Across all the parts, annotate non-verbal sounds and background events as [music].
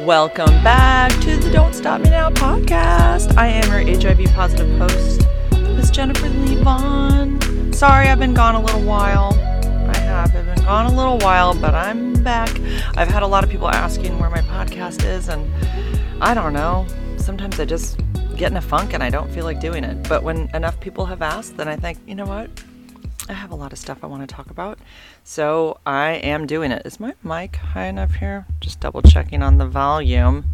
Welcome back to the Don't Stop Me Now podcast. I am your HIV positive host, Miss Jennifer Lee. Sorry, I've been gone a little while. I have. I've been gone a little while, but I'm back. I've had a lot of people asking where my podcast is, and I don't know. Sometimes I just get in a funk and I don't feel like doing it. But when enough people have asked, then I think, you know what? I have a lot of stuff I want to talk about. So I am doing it. Is my mic high enough here? Just double checking on the volume.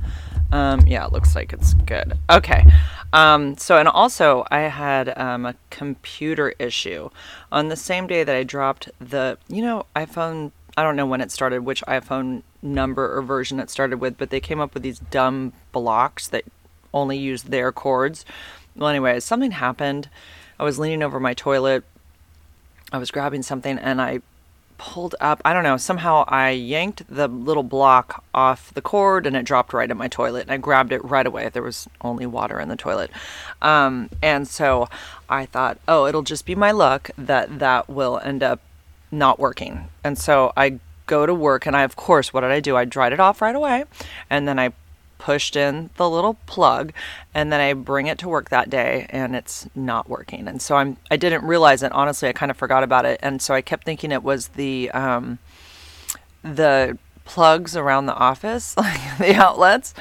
Um, yeah, it looks like it's good. Okay. Um, so, and also, I had um, a computer issue on the same day that I dropped the, you know, iPhone. I don't know when it started, which iPhone number or version it started with, but they came up with these dumb blocks that only use their cords. Well, anyway, something happened. I was leaning over my toilet I was grabbing something and I pulled up. I don't know. Somehow I yanked the little block off the cord and it dropped right in my toilet. And I grabbed it right away. There was only water in the toilet. Um, and so I thought, oh, it'll just be my luck that that will end up not working. And so I go to work and I, of course, what did I do? I dried it off right away. And then I pushed in the little plug and then I bring it to work that day and it's not working. And so I'm I didn't realize it honestly I kind of forgot about it and so I kept thinking it was the um the plugs around the office, [laughs] like the outlets.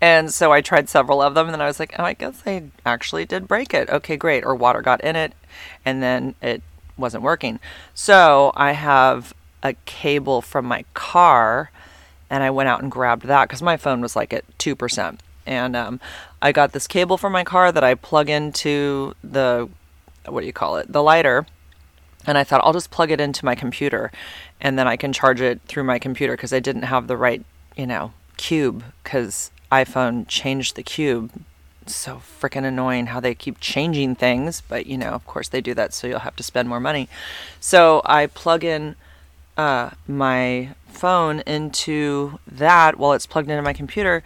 And so I tried several of them and then I was like, "Oh, I guess I actually did break it." Okay, great. Or water got in it and then it wasn't working. So I have a cable from my car and I went out and grabbed that because my phone was like at 2%. And um, I got this cable for my car that I plug into the, what do you call it, the lighter. And I thought I'll just plug it into my computer and then I can charge it through my computer because I didn't have the right, you know, cube because iPhone changed the cube. so freaking annoying how they keep changing things, but you know, of course they do that so you'll have to spend more money. So I plug in uh, my phone into that while it's plugged into my computer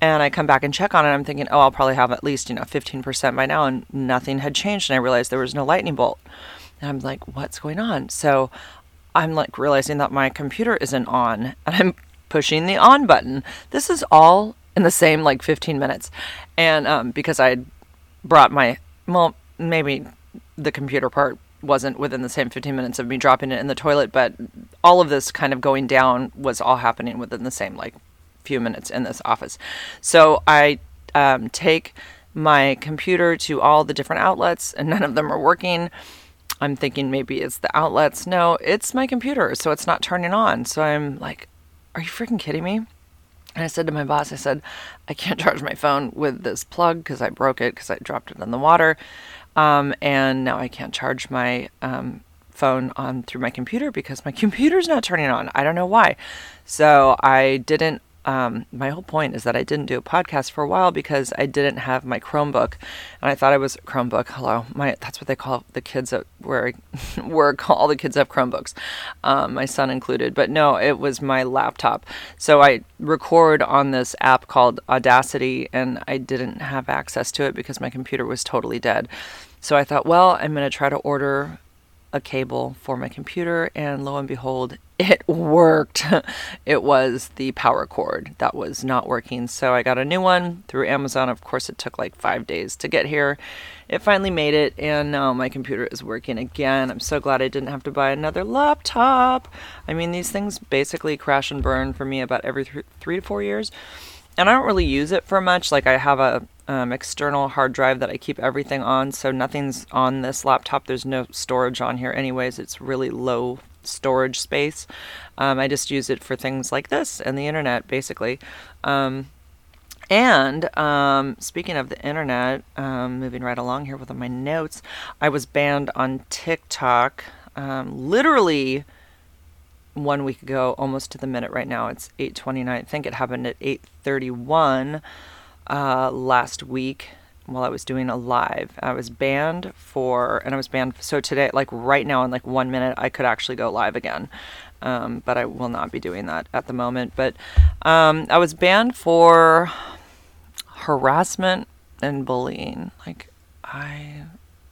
and I come back and check on it. I'm thinking, oh, I'll probably have at least, you know, 15% by now. And nothing had changed. And I realized there was no lightning bolt. And I'm like, what's going on? So I'm like realizing that my computer isn't on and I'm pushing the on button. This is all in the same like 15 minutes. And um, because I brought my, well, maybe the computer part wasn't within the same 15 minutes of me dropping it in the toilet, but all of this kind of going down was all happening within the same like few minutes in this office. So I um, take my computer to all the different outlets, and none of them are working. I'm thinking maybe it's the outlets. No, it's my computer, so it's not turning on. So I'm like, are you freaking kidding me? And I said to my boss, I said, I can't [laughs] charge my phone with this plug because I broke it because I dropped it in the water. Um, and now I can't charge my um, phone on through my computer because my [laughs] computer's not turning on. I don't know why. So I didn't. Um, my whole point is that I didn't do a podcast for a while because I didn't have my Chromebook, and I thought I was Chromebook. Hello, my that's what they call the kids at where I work. All the kids have Chromebooks, um, my son included. But no, it was my laptop. So I record on this app called Audacity, and I didn't have access to it because my computer was totally dead. So I thought, well, I'm going to try to order a cable for my computer, and lo and behold, [laughs] it worked. [laughs] it was the power cord that was not working. So I got a new one through Amazon. Of course, it took like five days to get here. It finally made it, and now my computer is working again. I'm so glad I didn't have to buy another laptop. I mean, these things basically crash and burn for me about every th- three to four years. And I don't really use it for much. Like, I have a um, external hard drive that I keep everything on, so nothing's on this laptop. There's no storage on here, anyways. It's really low storage space. Um, I just use it for things like this and the internet, basically. Um, and um, speaking of the internet, um, moving right along here with my notes, I was banned on TikTok um, literally one week ago, almost to the minute right now. It's 8:29. I think it happened at 8:31 uh, last week while I was doing a live. I was banned for, and I was banned. So today, like right now, in like one minute, I could actually go live again. Um, but I will not be doing that at the moment. But um, I was banned for harassment and bullying. Like I,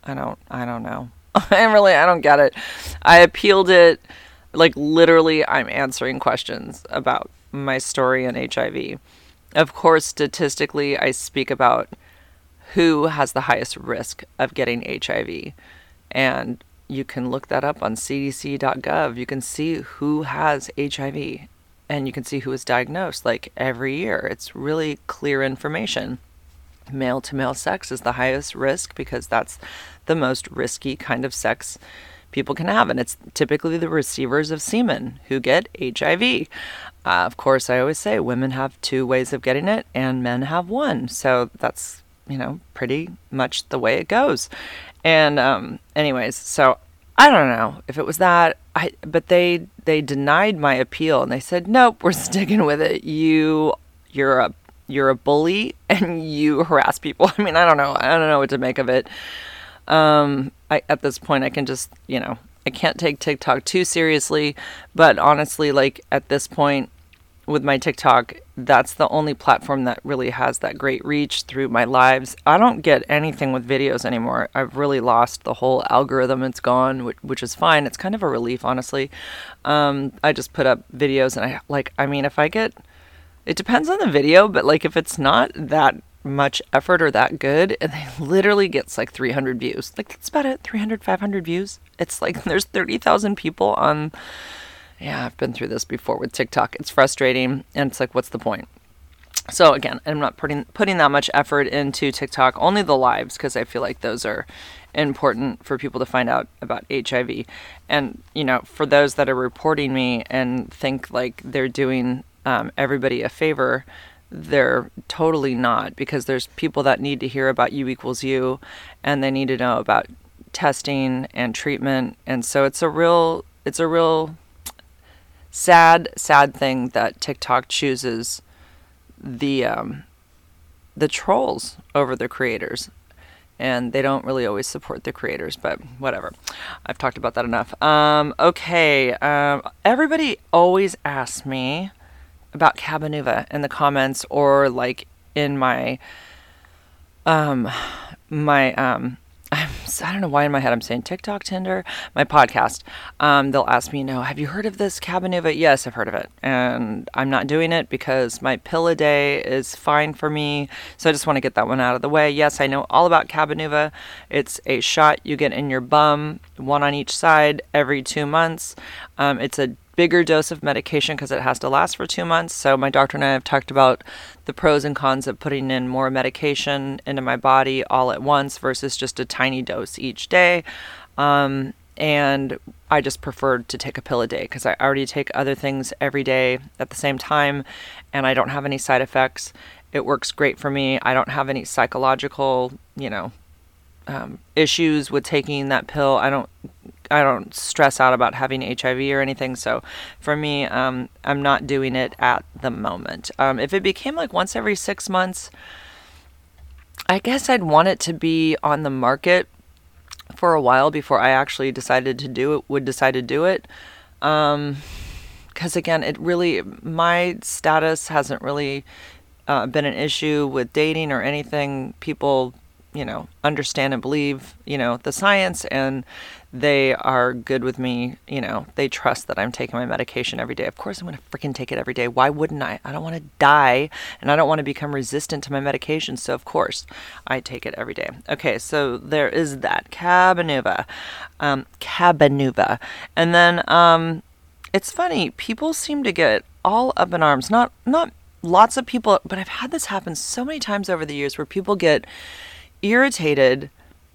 I don't, I don't know. [laughs] I really, I don't get it. I appealed it. Like literally, I'm answering questions about my story and HIV of course, statistically, I speak about who has the highest risk of getting HIV. And you can look that up on cdc.gov. You can see who has HIV and you can see who is diagnosed like every year. It's really clear information. Male to male sex is the highest risk because that's the most risky kind of sex people can have. And it's typically the receivers of semen who get HIV. Uh, of course, I always say women have two ways of getting it and men have one. So that's, you know, pretty much the way it goes. And, um, anyways, so I don't know if it was that. I, but they they denied my appeal and they said, nope, we're [laughs] sticking with it. You you're a you're a bully [laughs] and you harass people. [laughs] I mean, I don't know. I don't know what to make of it. Um, I, at this point, I can just, you know, I can't take TikTok too seriously. But honestly, like at this point with my TikTok, that's the only platform that really has that great reach through my lives. I don't get anything with videos anymore. I've really lost the whole algorithm. It's gone, which, which is fine. It's kind of a relief, honestly. Um, I just put up videos and I like, I mean, if I get, it depends on the video, but like if it's not that much effort or that good and they literally gets like 300 views like that's about it 300 500 views it's like [laughs] there's 30,000 people on yeah i've been through this before with tiktok. It's frustrating and it's like what's the point? So again i'm not putting putting that much effort into tiktok only the lives because i feel like those are important for people to find out about hiv and you know for those that are reporting me and think like they're doing um, everybody a favor they're totally not because there's people that need to hear about U equals U and they need to know about testing and treatment. And so it's a real it's a real sad sad thing that TikTok chooses the um, the trolls over the creators. And they don't really always support the creators but whatever. I've talked about that enough. Um, okay um, everybody always asks me about Cabenuva in the comments or like in my um my um I'm, I don't know why in my head I'm saying TikTok, Tinder, my podcast. Um, they'll ask me, you know, have you heard of this Cabenuva? Yes, I've heard of it. And I'm not doing it because my pill a day is fine for me. So I just want to get that one out of the way. Yes, I know all about Cabenuva. It's a shot you get in your bum, one on each side every two months. Um, it's a bigger dose of medication because it has to last for two months. So, my doctor and I have talked about the pros and cons of putting in more medication into my body all at once versus just a tiny dose each day. Um, and I just preferred to take a pill a day because I already take other things every day at the same time and I don't have any side effects. It works great for me. I don't have any psychological, you know, um, issues with taking that pill. I don't I don't stress out about having HIV or anything. So for me, um, I'm not doing it at the moment. Um, if it became like once every six months, I guess I'd want it to be on the market for a while before I actually decided to do it. Would decide to do it. Um, because again, it really my status hasn't really uh, been an issue with dating or anything. People you know, understand and believe, you know, the science and they are good with me, you know, they trust that I'm taking my medication every day. Of course I'm going to freaking take it every day. Why wouldn't I? I don't want to die and I don't want to become resistant to my medication, so of course I take it every day. Okay, so there is that Cabenuva. Um. And then um it's funny, people seem to get all up in arms. Not not lots of people, but I've had this happen so many times over the years where people get irritated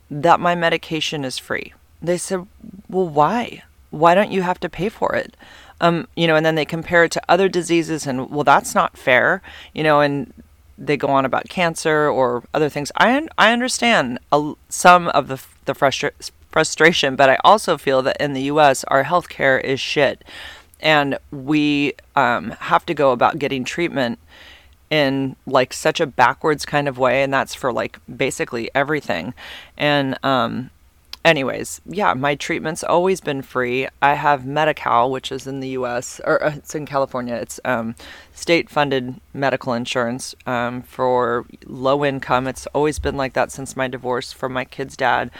that my medication is free. They said, Well, why? Why don't you have to pay for it? Um, you know, and then they compare it to other diseases, and well, that's not fair, you know, and they go on about cancer or other things. I I understand a, some of the the frustra- frustration, but I also feel that in the U.S. our healthcare is shit, and we um, have to go about getting treatment in like such a backwards kind of way and that's for like basically everything. And um anyways yeah my treatment's always been free. I have medi-cal which is in the us or uh, it's in california. It's um, state funded medical insurance um, for low income. It's always been like that since my divorce from my kid's dad.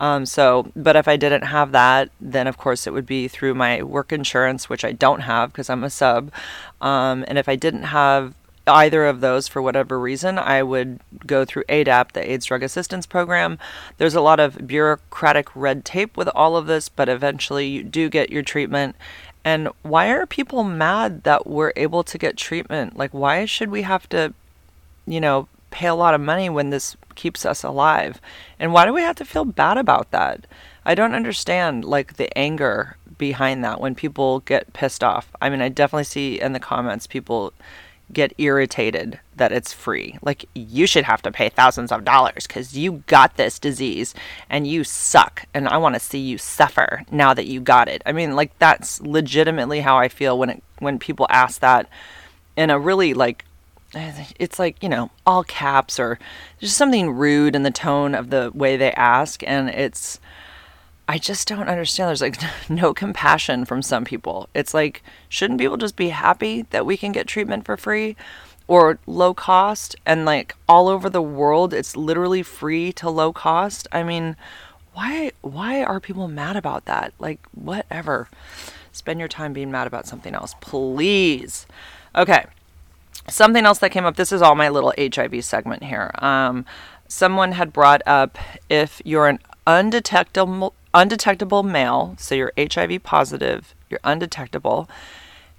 Um, so, but if I didn't have that, then of course it would be through my work insurance, which I don't have because I'm a sub. Um, and if I didn't have either of those for whatever reason, I would go through ADAP, the AIDS Drug Assistance Program. There's a lot of bureaucratic red tape with all of this, but eventually you do get your treatment. And why are people mad that we're able to get treatment? Like, why should we have to, you know, pay a lot of money when this keeps us alive? And why do we have to feel bad about that? I don't understand, like, the anger behind that when people get pissed off. I mean, I definitely see in the comments people get irritated that it's free. Like, you should have to pay thousands of dollars because you got this disease and you suck. And I want to see you suffer now that you got it. I mean, like, that's legitimately how I feel when it, when people ask that in a really, like, it's like, you know, all caps or just something rude in the tone of the way they ask. And it's, I just don't understand. There's like [laughs] no compassion from some people. It's like, shouldn't people just be happy that we can get treatment for free or low cost? And like all over the world, it's literally free to low cost. I mean, why why are people mad about that? Like whatever. Spend your time being mad about something else, please. Okay. Something else that came up. This is all my little HIV segment here. Um, someone had brought up if you're an undetectable undetectable male, so you're HIV positive, you're undetectable,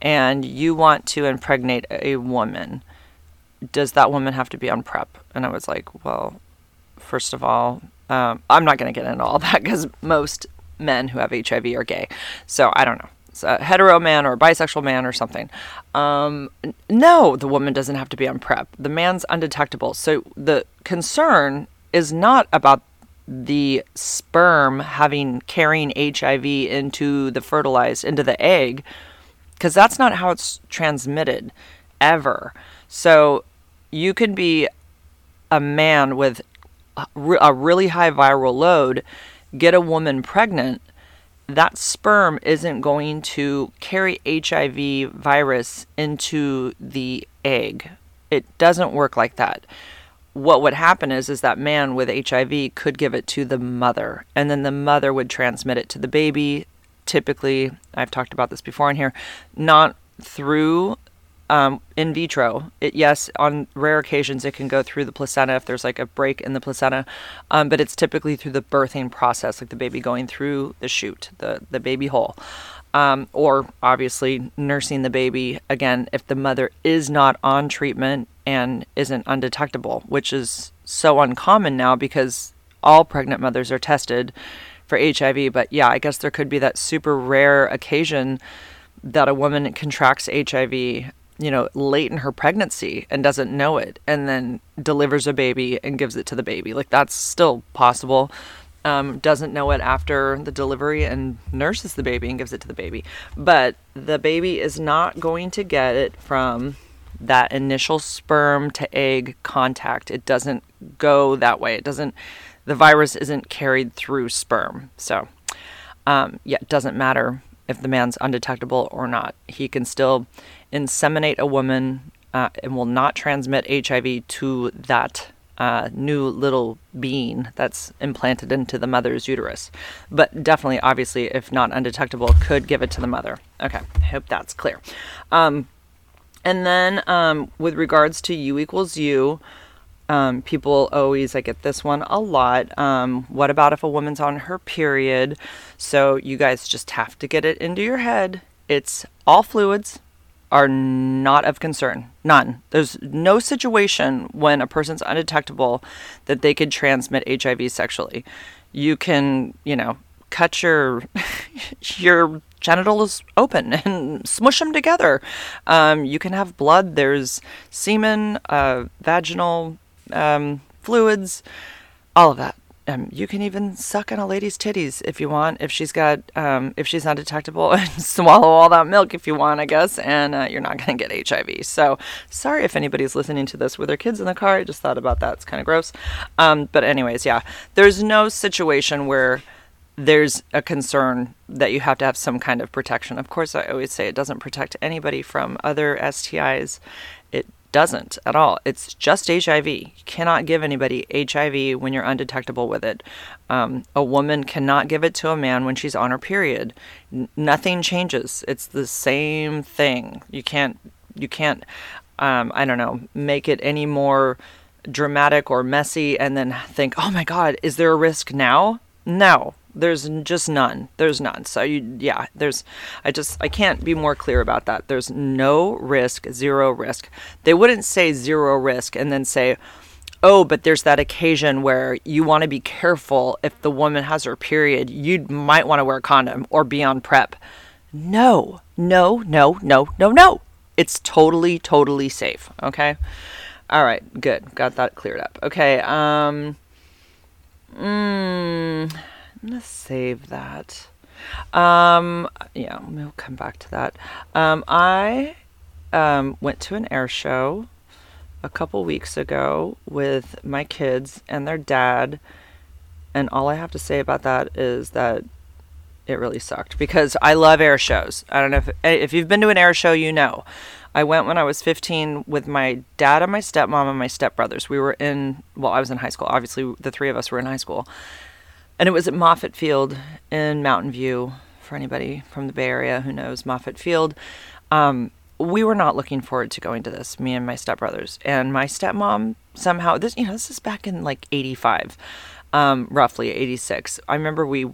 and you want to impregnate a woman, does that woman have to be on PrEP? And I was like, well, first of all, um, I'm not going to get into all that because most men who have HIV are gay. So I don't know. It's a hetero man or a bisexual man or something. Um, no, the woman doesn't have to be on PrEP. The man's undetectable. So the concern is not about the sperm having carrying HIV into the fertilized into the egg because that's not how it's transmitted ever. So you can be a man with a really high viral load, get a woman pregnant, that sperm isn't going to carry HIV virus into the egg. It doesn't work like that what would happen is is that man with HIV could give it to the mother and then the mother would transmit it to the baby. Typically I've talked about this before in here not through um, in vitro. It yes on rare occasions it can go through the placenta if there's like a break in the placenta um, but it's typically through the birthing process like the baby going through the chute the the baby hole. Um, or obviously nursing the baby. Again if the mother is not on treatment and isn't undetectable, which is so uncommon now because all pregnant mothers are tested for HIV. But yeah, I guess there could be that super rare occasion that a woman contracts HIV, you know, late in her pregnancy and doesn't know it, and then delivers a baby and gives it to the baby. Like that's still possible. Um, doesn't know it after the delivery and nurses the baby and gives it to the baby. But the baby is not going to get it from that initial sperm to egg contact. It doesn't go that way. It doesn't, the virus isn't carried through sperm. So, um, yeah, it doesn't matter if the man's undetectable or not. He can still inseminate a woman uh, and will not transmit HIV to that uh, new little being that's implanted into the mother's uterus. But definitely, obviously, if not undetectable, could give it to the mother. Okay, I hope that's clear. Um, and then um, with regards to U equals U, um, people always, I get this one a lot. Um, what about if a woman's on her period? So you guys just have to get it into your head. It's all fluids are not of concern. None. There's no situation when a person's undetectable that they could transmit HIV sexually. You can, you know, cut your [laughs] your genitals open [laughs] and smush them together. Um, you can have blood. There's semen, uh, vaginal um, fluids, all of that. Um, you can even suck on a lady's titties if you want, if she's got, um, if she's undetectable, [laughs] and swallow all that milk if you want, I guess, and uh, you're not going to get HIV. So, sorry if anybody's listening to this with their kids in the car. I just thought about that. It's kind of gross. Um, but, anyways, yeah, there's no situation where there's a concern that you have to have some kind of protection. Of course, I always say it doesn't protect anybody from other STIs. It doesn't at all. It's just HIV. You cannot give anybody HIV when you're undetectable with it. Um, a woman cannot give it to a man when she's on her period. N- nothing changes. It's the same thing. You can't. You can't um, I don't know, make it any more dramatic or messy and then think, oh my God, is there a risk now? No, there's just none. There's none. So you, yeah, there's, I just, I can't be more clear about that. There's no risk, zero risk. They wouldn't say zero risk and then say, oh, but there's that occasion where you want to be careful if the woman has her period, you might want to wear a condom or be on PrEP. No, no, no, no, no, no. It's totally, totally safe. Okay. All right. Good. Got that cleared up. Okay. Um, mm, I'm to save that. Um, yeah, we'll come back to that. Um, I um, went to an air show a couple weeks ago with my kids and their dad. And all I have to say about that is that it really sucked because I love air shows. I don't know if if you've been to an air show, you know. I went when I was 15 with my dad and my stepmom and my stepbrothers. We were in well, I was in high school. Obviously, the three of us were in high school. And it was at Moffett Field in Mountain View for anybody from the Bay Area who knows Moffett Field. Um, we were not looking forward to going to this, me and my stepbrothers. And my stepmom somehow this you know, this is back in like 85. Um, roughly 86. I remember we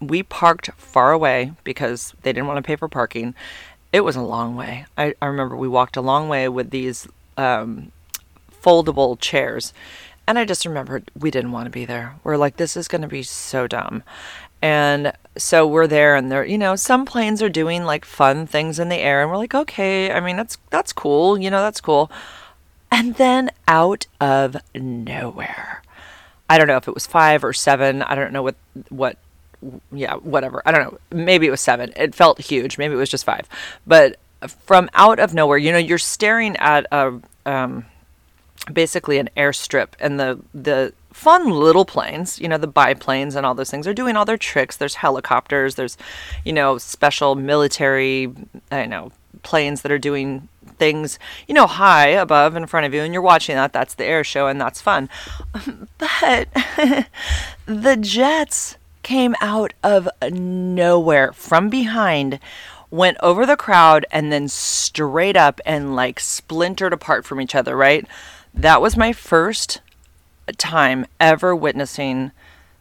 we parked far away because they didn't want to pay for parking. It was a long way. I, I remember we walked a long way with these um, foldable chairs. And I just remembered we didn't want to be there. We're like, this is going to be so dumb. And so we're there, and there, you know, some planes are doing like fun things in the air, and we're like, okay, I mean, that's that's cool, you know, that's cool. And then out of nowhere, I don't know if it was five or seven. I don't know what what yeah, whatever. I don't know. Maybe it was seven. It felt huge. Maybe it was just five. But from out of nowhere, you know, you're staring at a um, basically an airstrip, and the the fun little planes, you know, the biplanes and all those things are doing all their tricks. There's helicopters. There's, you know, special military, I know, planes that are doing things, you know, high above in front of you, and you're watching that. That's the air show, and that's fun. [laughs] But [laughs] the jets came out of nowhere from behind, went over the crowd, and then straight up and like splintered apart from each other, right? That was my first time ever witnessing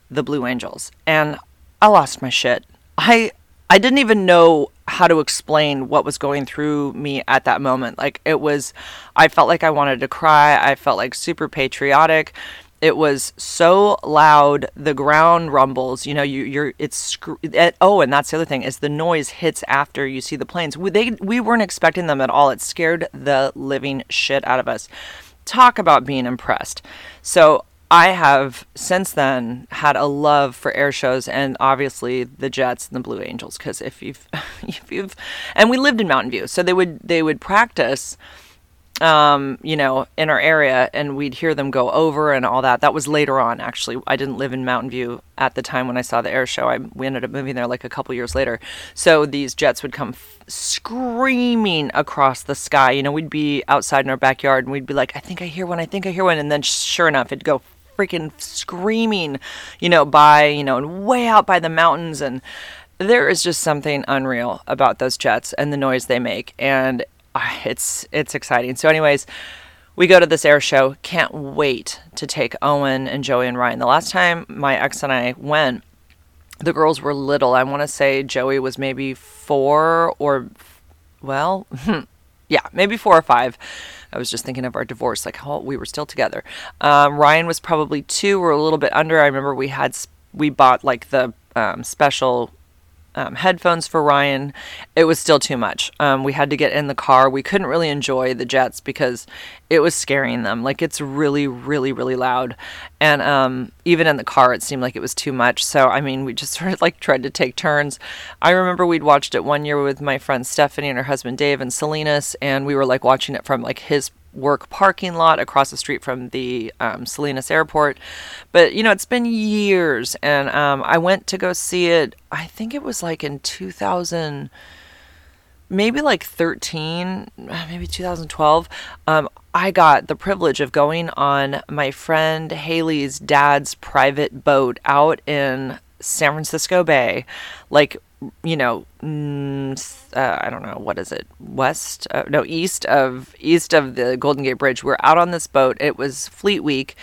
the Blue Angels. And I lost my shit. I I didn't even know how to explain what was going through me at that moment. Like it was I felt like I wanted to cry. I felt like super patriotic it was so loud the ground rumbles you know you you're it's oh and that's the other thing is the noise hits after you see the planes we, they we weren't expecting them at all it scared the living shit out of us talk about being impressed. So I have since then had a love for air shows and obviously the Jets and the Blue Angels because if you've [laughs] if you've and we lived in Mountain View so they would they would practice um, you know, in our area, and we'd hear them go over and all that. That was later on, actually. I didn't live in Mountain View at the time when I saw the air show. I we ended up moving there like a couple years later. So these jets would come f- screaming across the sky. You know, we'd be outside in our backyard, and we'd be like, "I think I hear one. I think I hear one," and then sure enough, it'd go freaking screaming, you know, by you know, and way out by the mountains and there is just something unreal about those jets and the noise they make and [sighs] it's it's exciting. So, anyways, we go to this air show. Can't wait to take Owen and Joey and Ryan. The last time my ex and I went, the girls were little. I want to say Joey was maybe four or, well, [laughs] yeah, maybe four or five. I was just thinking of our divorce, like how we were still together. Um, Ryan was probably two or a little bit under. I remember we had we bought like the um, special um, headphones for Ryan. It was still too much. Um, we had to get in the car. We couldn't really enjoy the jets because it was scaring them. Like it's really, really, really loud. And um, even in the car, it seemed like it was too much. So, I mean, we just [laughs] sort of like tried to take turns. I remember we'd watched it one year with my friend Stephanie and her husband Dave and Salinas, and we were like watching it from like his work parking lot across the street from the um, Salinas Airport. But you know, it's been years, and um, I went to go see it. I think it was like in 2000, maybe like 13, maybe 2012. Um, I got the privilege of going on my friend Haley's dad's private boat out in San Francisco Bay, like you know, mm, uh, I don't know what is it, west, uh, no, east of east of the Golden Gate Bridge. We're out on this boat. It was Fleet Week,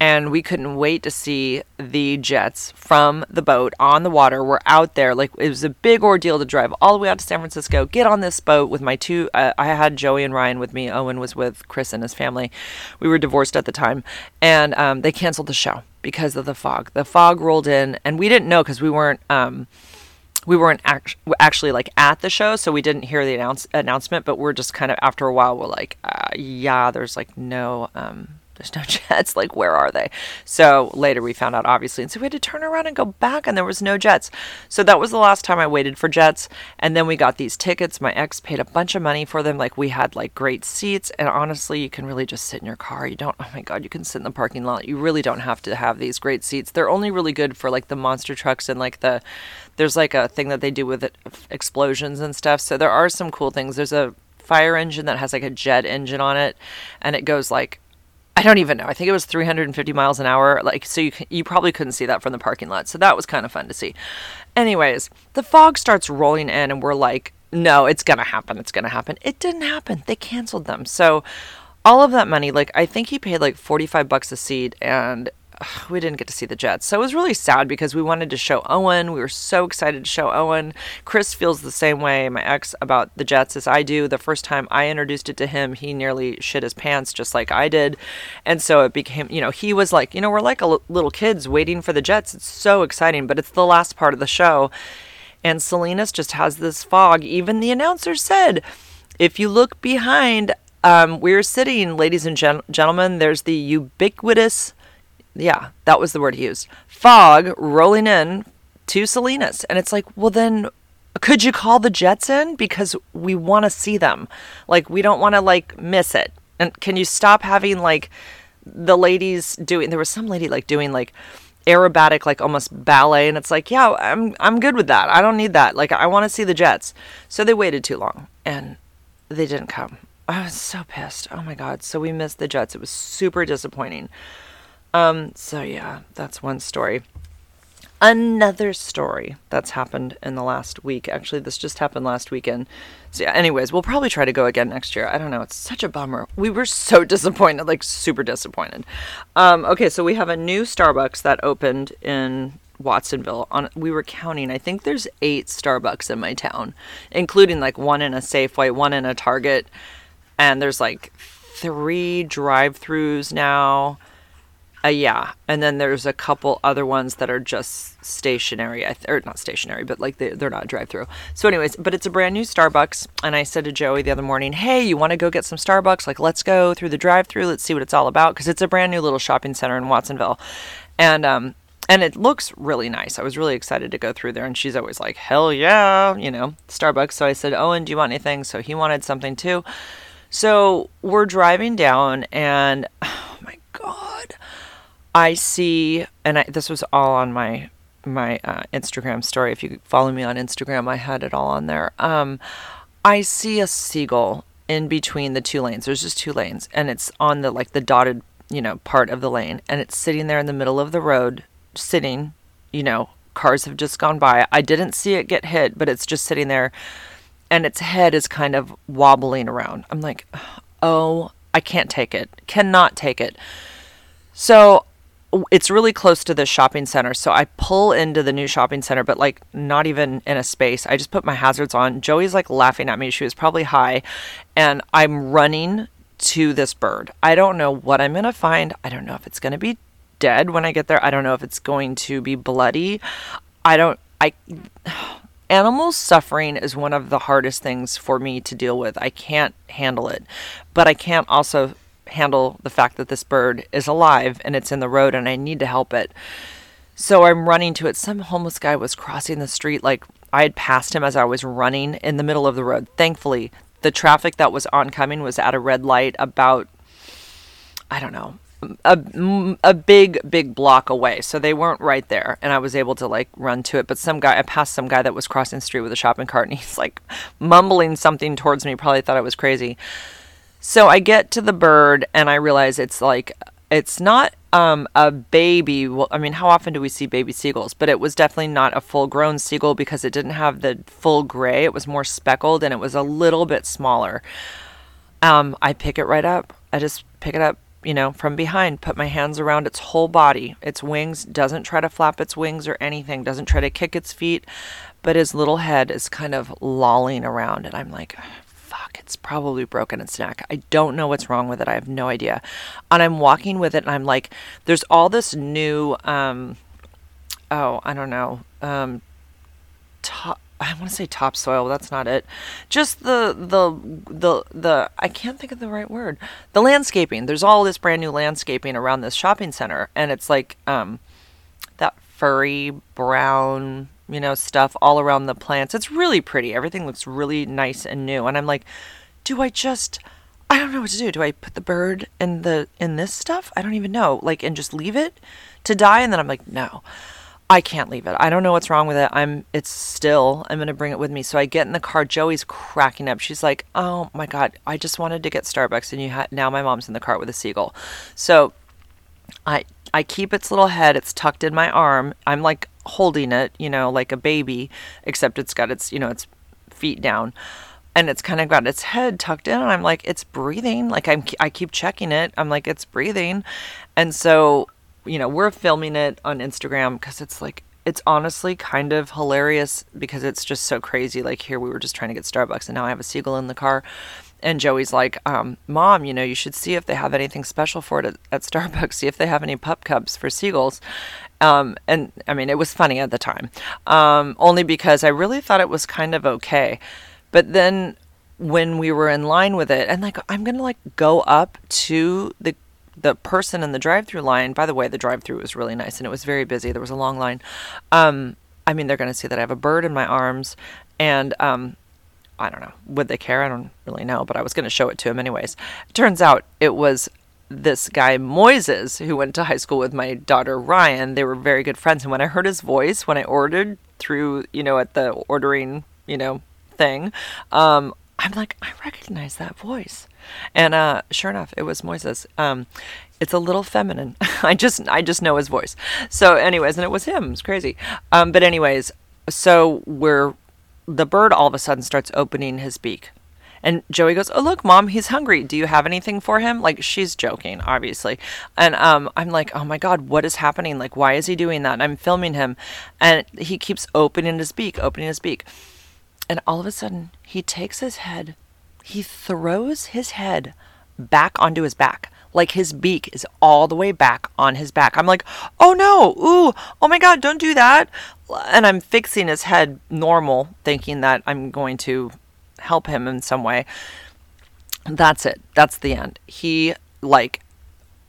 and we couldn't wait to see the jets from the boat on the water. We're out there. Like it was a big ordeal to drive all the way out to San Francisco, get on this boat with my two. Uh, I had Joey and Ryan with me. Owen was with Chris and his family. We were divorced at the time, and um, they canceled the show because of the fog. The fog rolled in, and we didn't know because we weren't. Um, we weren't act- actually like at the show, so we didn't hear the announce- announcement. But we're just kind of after a while, we're like, uh, yeah, there's like no um, there's no [laughs] jets. Like, where are they? So later we found out, obviously. And so we had to turn around and go back, and there was no jets. So that was the last time I waited for jets. And then we got these tickets. My ex paid a bunch of money for them. Like, we had like great seats. And honestly, you can really just sit in your car. You don't, oh my God, you can sit in the parking lot. You really don't have to have these great seats. They're only really good for like the monster trucks and like the, there's like a thing that they do with it, explosions and stuff. So there are some cool things. There's a fire engine that has like a jet engine on it and it goes like I don't even know. I think it was 350 miles an hour. Like, so you you probably couldn't see that from the parking lot. So that was kind of fun to see. Anyways, the fog starts rolling in, and we're like, no, it's gonna happen. It's gonna happen. It didn't happen. They canceled them. So all of that money, like I think he paid like 45 bucks a seat, and [sighs] we didn't get to see the Jets. So it was really sad because we wanted to show Owen. We were so excited to show Owen. Chris feels the same way, my ex, about the Jets as I do. The first time I introduced it to him, he nearly shit his pants just like I did. And so it became, you know, he was like, you know, we're like l- little kids waiting for the Jets. It's so exciting, but it's the last part of the show. And Salinas just has this fog. Even the announcer said, if you look behind, um, we're sitting, ladies and gen- gentlemen, there's the ubiquitous yeah, that was the word he used. Fog rolling in to Salinas. And it's like, well, then could you call the Jets in? Because we want to see them. Like, we don't want to, like, miss it. And can you stop having, like, the ladies doing, there was some lady, like, doing, like, aerobatic, like, almost ballet. And it's like, yeah, I'm, I'm good with that. I don't need that. Like, I want to see the Jets. So they waited too long and they didn't come. I was so pissed. Oh my God. So we missed the Jets. It was super disappointing. Um, so yeah, that's one story. Another story that's happened in the last week. Actually, this just happened last weekend. So yeah, anyways, we'll probably try to go again next year. I don't know. It's such a bummer. We were so [laughs] disappointed, like super disappointed. Um, okay, so we have a new Starbucks that opened in Watsonville. On we were counting. I think there's eight Starbucks in my town, including like one in a Safeway, one in a Target, and there's like three drive-throughs now uh, yeah, and then there's a couple other ones that are just stationary, or not stationary, but like they, they're not drive-through. So, anyways, but it's a brand new Starbucks, and I said to Joey the other morning, "Hey, you want to go get some Starbucks? Like, let's go through the drive-through. Let's see what it's all about because it's a brand new little shopping center in Watsonville, and um, and it looks really nice. I was really excited to go through there, and she's always like, "Hell yeah," you know, Starbucks. So I said, "Owen, do you want anything?" So he wanted something too. So we're driving down, and [sighs] oh my god I see, and I, this was all on my my uh, Instagram story. If you follow me on Instagram, I had it all on there. Um, I see a seagull in between the two lanes. There's just two lanes, and it's on the like the dotted, you know, part of the lane, and it's sitting there in the middle of the road, sitting. You know, cars have just gone by. I didn't see it get hit, but it's just sitting there, and its head is kind of wobbling around. I'm like, oh, I can't take it. Cannot take it. So it's really close to the shopping center. So I pull into the new shopping center, but like not even in a space. I just put my hazards on. Joey's like laughing at me. She was probably high. And I'm running to this bird. I don't know what I'm going to find. I don't know if it's going to be dead when I get there. I don't know if it's going to be bloody. I don't, I, [sighs] animals suffering is one of the hardest things for me to deal with. I can't handle it, but I can't also handle the fact that this bird is alive and it's in the road and I need to help it. So I'm running to it. Some homeless guy was crossing the street. Like I had passed him as I was running in the middle of the road. Thankfully, the traffic that was oncoming was at a red light about, I don't know, a, a big, big block away. So they weren't right there. And I was able to like run to it. But some guy, I passed some guy that was crossing the street with a shopping cart and he's like mumbling something towards me. Probably thought I was crazy. So I get to the bird and I realize it's like it's not um, a baby. Well, I mean, how often do we see baby seagulls? But it was definitely not a full grown seagull because it didn't have the full gray. It was more speckled and it was a little bit smaller. Um, I pick it right up. I just pick it up, you know, from behind, put my hands around its whole body, its wings, doesn't try to flap its wings or anything, doesn't try to kick its feet, but his little head is kind of lolling around. And I'm like, fuck, it's probably broken its neck. I don't know what's wrong with it. I have no idea. And I'm walking with it and I'm like, there's all this new, um, oh, I don't know, um, top, I want to say topsoil. That's not it. Just the the the the I can't think of the right word. The landscaping. There's all this brand new landscaping around this shopping center, and it's like um, that furry brown, you know, stuff all around the plants. It's really pretty. Everything looks really nice and new. And I'm like, do I just? I don't know what to do. Do I put the bird in the in this stuff? I don't even know. Like, and just leave it to die? And then I'm like, no. I can't leave it. I don't know what's wrong with it. I'm it's still I'm going to bring it with me. So I get in the car. Joey's cracking up. She's like, "Oh my god, I just wanted to get Starbucks and you had now my mom's in the car with a seagull." So I I keep its little head. It's tucked in my arm. I'm like holding it, you know, like a baby, except it's got its, you know, its feet down. And it's kind of got its head tucked in and I'm like it's breathing. Like I'm I keep checking it. I'm like it's breathing. And so you know, we're filming it on Instagram because it's like, it's honestly kind of hilarious because it's just so crazy. Like, here we were just trying to get Starbucks and now I have a seagull in the car. And Joey's like, um, Mom, you know, you should see if they have anything special for it at, at Starbucks, see if they have any pup cups for seagulls. Um, and I mean, it was funny at the time, um, only because I really thought it was kind of okay. But then when we were in line with it, and like, I'm gonna like go up to the the person in the drive-through line. By the way, the drive-through was really nice and it was very busy. There was a long line. Um, I mean, they're to see that I have a bird in my arms, and um, I don't know. Would they care? I don't really know, but I was going to show it to him anyways. It turns out it was this guy Moises who went to high school with my daughter Ryan. They were very good friends, and when I heard his voice when I ordered through, you know, at the ordering, you know, thing, um, I'm like, I recognize that voice. And uh, sure enough, it was Moises. Um, it's a little feminine. [laughs] I just I just know his voice. So, anyways, and it was him. It's crazy. Um, but anyways, so we're the bird all of a sudden starts opening his beak. And Joey goes, "Oh look, mom, he's hungry. Do you have anything for him?" Like she's joking, obviously. And um, I'm like, "Oh my god, what is happening? Like, why is he doing that?" And I'm filming him, and he keeps opening his beak, opening his beak. And all of a sudden, he takes his head, he throws his head back onto his back. Like his beak is all the way back on his back. I'm like, oh no, ooh, oh my god, don't do that. And I'm fixing his head normal, thinking that I'm going to help him in some way. That's it. That's the end. He, like,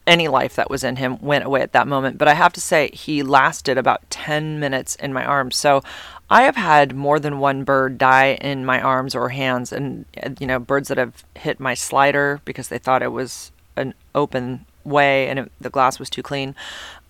any life that was in him went away at that moment. But I have to say, he lasted about 10 minutes in my arms. So I have had more than one bird die in my arms or hands, and you know, birds that have hit my slider because they thought it was an open way and it, the glass was too clean.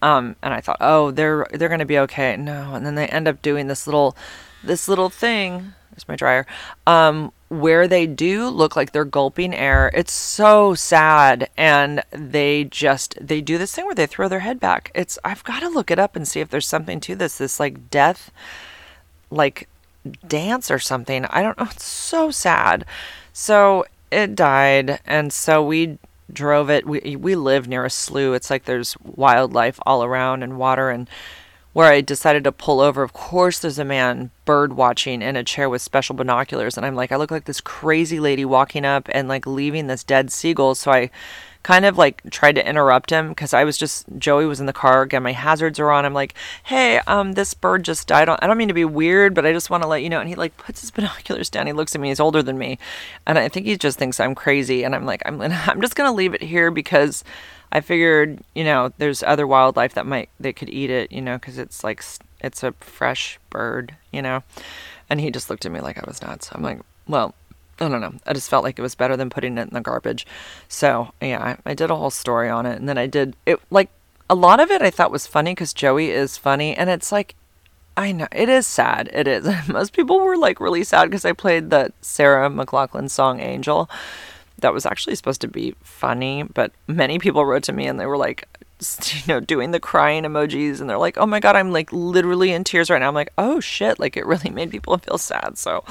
Um, and I thought, oh, they're they're gonna be okay. No, and then they end up doing this little this little thing. There's my dryer. Um, where they do look like they're gulping air. It's so sad, and they just they do this thing where they throw their head back. It's I've got to look it up and see if there's something to this. This like death like dance or something. I don't know. It's so sad. So it died, and so we drove it. We we live near a slough. It's like there's wildlife all around and water and where I decided to pull over. Of course, there's a man bird watching in a chair with special binoculars, and I'm like, I look like this crazy lady walking up and like leaving this dead seagull. So I kind of like tried to interrupt him because I was just Joey was in the car again. My hazards are on. I'm like, hey, um, this bird just died. I don't, mean to be weird, but I just want to let you know. And he like puts his [laughs] binoculars down. He looks at me. He's older than me, and I think he just thinks I'm crazy. And I'm like, I'm [laughs] I'm just gonna leave it here because I figured, you know, there's other wildlife that might they could eat it, you know, because it's like it's a fresh bird, you know. And he just looked at me like I was nuts. I'm like, well, I don't know. I just felt like it was better than putting it in the garbage. So yeah, I, I did a whole story on it, and then I did it like a lot of it. I thought was funny because Joey is funny, and it's like I know it is sad. It is. [laughs] Most people were like really sad because I played the Sarah McLachlan song "Angel." That was actually supposed to be funny, but many people wrote to me and they were like, [laughs] you know, doing the crying emojis and they're like, oh my God, I'm like literally in tears right now. I'm like, oh shit, like it really [laughs] made people feel sad. So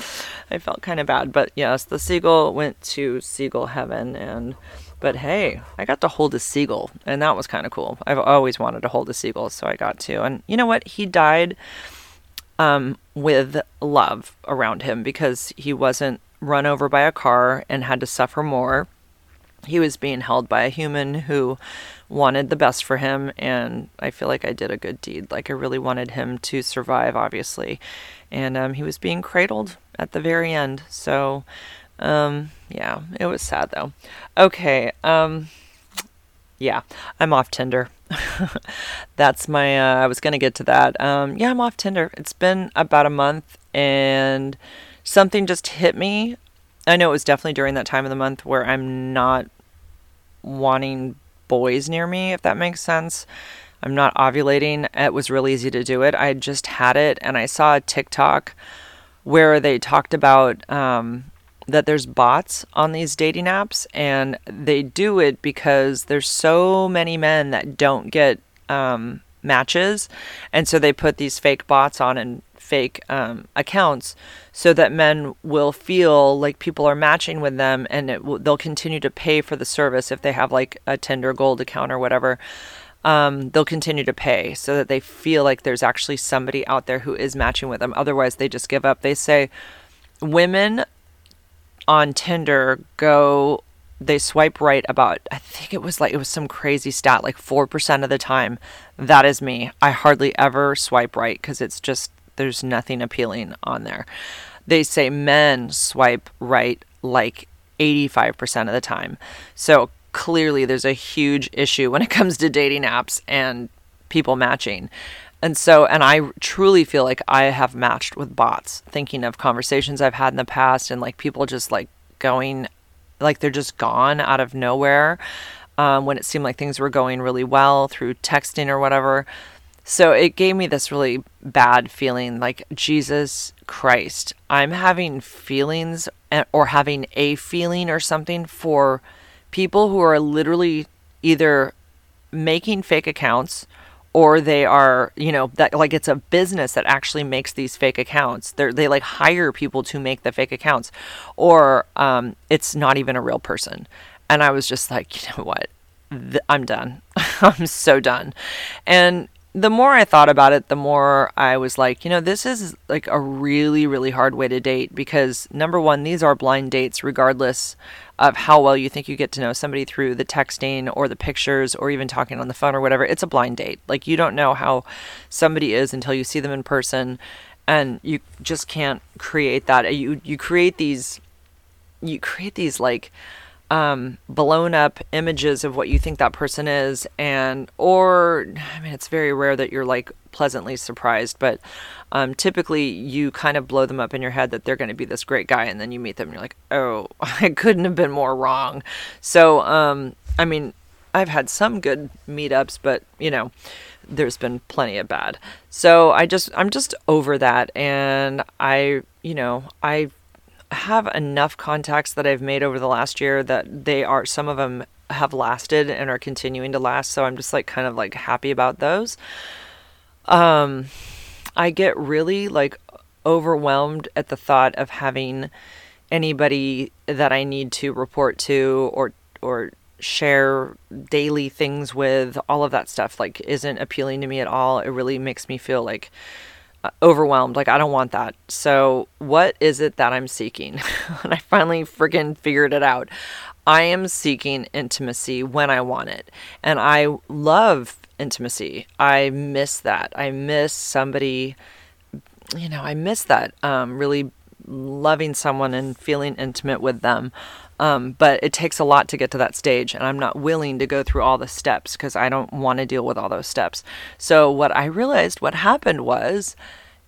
I felt kind of bad. But yes, the seagull went to seagull heaven and. But hey, I got to hold a seagull, and that was kind of cool. I've always wanted to hold a seagull, so I got to. And you know what? He died um, with love around him because he wasn't run over by a car and had to suffer more. He was being held by a human who wanted the best for him, and I feel like I did a good deed. Like, I really wanted him to survive, obviously. And um, he was being cradled at the very end. So, um, yeah, it was sad though. Okay, um, yeah, I'm off Tinder. [laughs] That's my, uh, I was going to get to that. Um, yeah, I'm off Tinder. It's been about a month and something just hit me. I know it was definitely during that time of the month where I'm not wanting boys near me, if that makes sense. I'm not ovulating. It was really easy to do it. I just had it, and I saw a TikTok where they talked about um, that there's bots on these dating apps, and they do it because there's so many men that don't get um, matches, and so they put these fake bots on and fake um, accounts so that men will feel like people are matching with them and w- they'll continue to pay for the service if they have like a Tinder Gold account or whatever. Um, they'll continue to pay so that they feel like there's actually somebody out there who is matching with them. Otherwise, they just give up. They say women on Tinder go they swipe right about I think it was like it was some crazy stat like 4% of the time that is me. I hardly ever swipe right cuz it's just there's nothing appealing on there. They say men swipe right like 85% of the time. So clearly there's a huge issue when it [laughs] comes to dating apps and people matching. And so, and I truly feel like I have matched with bots, thinking of conversations I've had in the past and like people just like going, like they're just gone out of nowhere um, when it seemed like things were going really well through texting or whatever. So it gave me this really bad feeling like, Jesus Christ, I'm having feelings eh, or having a feeling or something for people who are literally either making fake accounts or they are, you know, that like it's a business that actually makes these fake accounts. They they like hire people to make the fake accounts, or um, it's not even a real person. And I was just like, you know what, I'm done. [laughs] I'm so done. And the more I thought about it, the more I was like, you know, this is like a really, really hard way to date because number one, these are blind dates, regardless of how well you think you get to know somebody through the texting or the pictures or even talking on the phone or whatever. It's a blind date. Like, you don't know how somebody is until you see them in person, and you just can't create that. You, you create these, you create these like, um, blown up images of what you think that person is and or i mean it's very rare that you're like pleasantly surprised but um, typically you kind of blow them up in your head that they're going to be this great guy and then you meet them and you're like oh [laughs] i couldn't have been more wrong. So um, i mean i've had some good meetups but you know there's been plenty of bad. So i just i'm just over that and i you know i have enough contacts that I've made over the last year that they are some of them have lasted and are continuing to last. So I'm just like kind of like happy about those. Um, I get really like overwhelmed at the thought of having anybody that I need to report to or or share daily things with all of that stuff like isn't appealing to me at all it really makes me feel like overwhelmed. Like, I don't want that. So, what is it that I'm seeking? [laughs] and I finally freaking figured it out. I am seeking intimacy when I want it. And I love intimacy. I miss that. I miss somebody, you know, I miss that um, really loving someone and feeling intimate with them. Um, but it takes a lot to get to that stage, and I'm not willing to go through all the steps because I don't want to deal with all those steps. So, what I realized what happened was,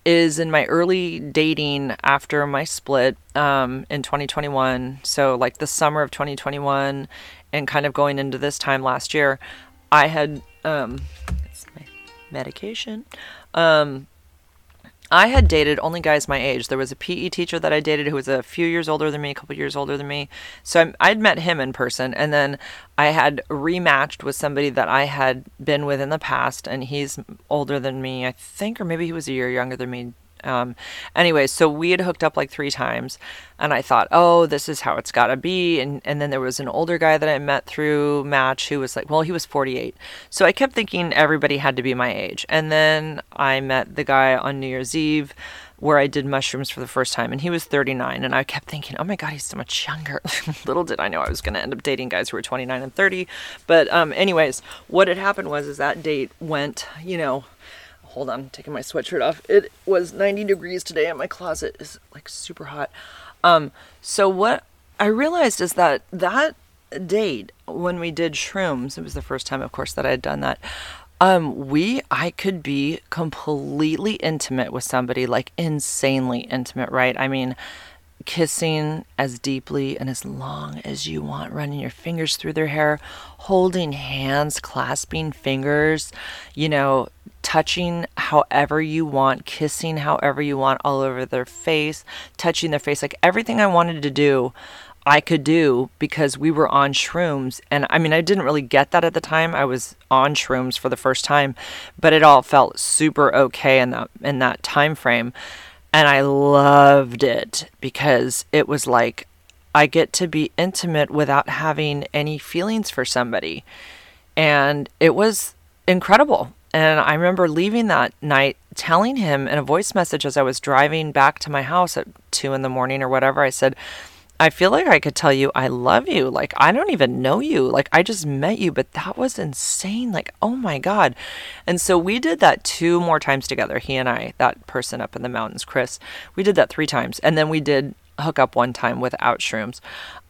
is in my early dating after my split um, in 2021, so like the summer of 2021, and kind of going into this time last year, I had um, it's my medication. Um, I had dated only guys my age. There was a PE teacher that I dated who was a few years older than me, a couple years older than me. So i would met him in person. And then I had rematched with somebody that I had been with in the past. And he's older than me, I think, or maybe he was a year younger than me. Um, anyway, so we had hooked up like three times, and I thought, oh, this is how it's got to be. And and then there was an older guy that I met through Match who was like, well, he was 48. So I kept thinking everybody had to be my age. And then I met the guy on New Year's Eve where I did mushrooms for the first time, and he was 39. And I kept thinking, oh my God, he's so much younger. [laughs] Little did I know I was going to end up dating guys who were 29 and 30. But, um, anyways, what had happened was is that date went, you know, hold on, I'm taking my sweatshirt off. It was 90 degrees today, and my closet is like super hot. Um, so what I realized is that that date when we did shrooms, it was the first time, of course, that I had done that. Um, we, I could be completely intimate with somebody, like insanely intimate, right? I mean, kissing as deeply and as long as you want, running your fingers through their hair, holding hands, clasping fingers, you know, touching however you want, kissing however you want all over their face, touching their face, like everything I wanted to do. I could do because we were on shrooms and I mean I didn't really get that at the time. I was on shrooms for the first time, but it all felt super okay in that in that time frame. And I loved it because it was like I get to be intimate without having any feelings for somebody. And it was incredible. And I remember leaving that night telling him in a voice message as I was driving back to my house at two in the morning or whatever, I said, I feel like I could tell you I love you. Like, I don't even know you. Like, I just met you, but that was insane. Like, oh my God. And so we did that two more times together. He and I, that person up in the mountains, Chris, we did that three times. And then we did hook up one time without shrooms.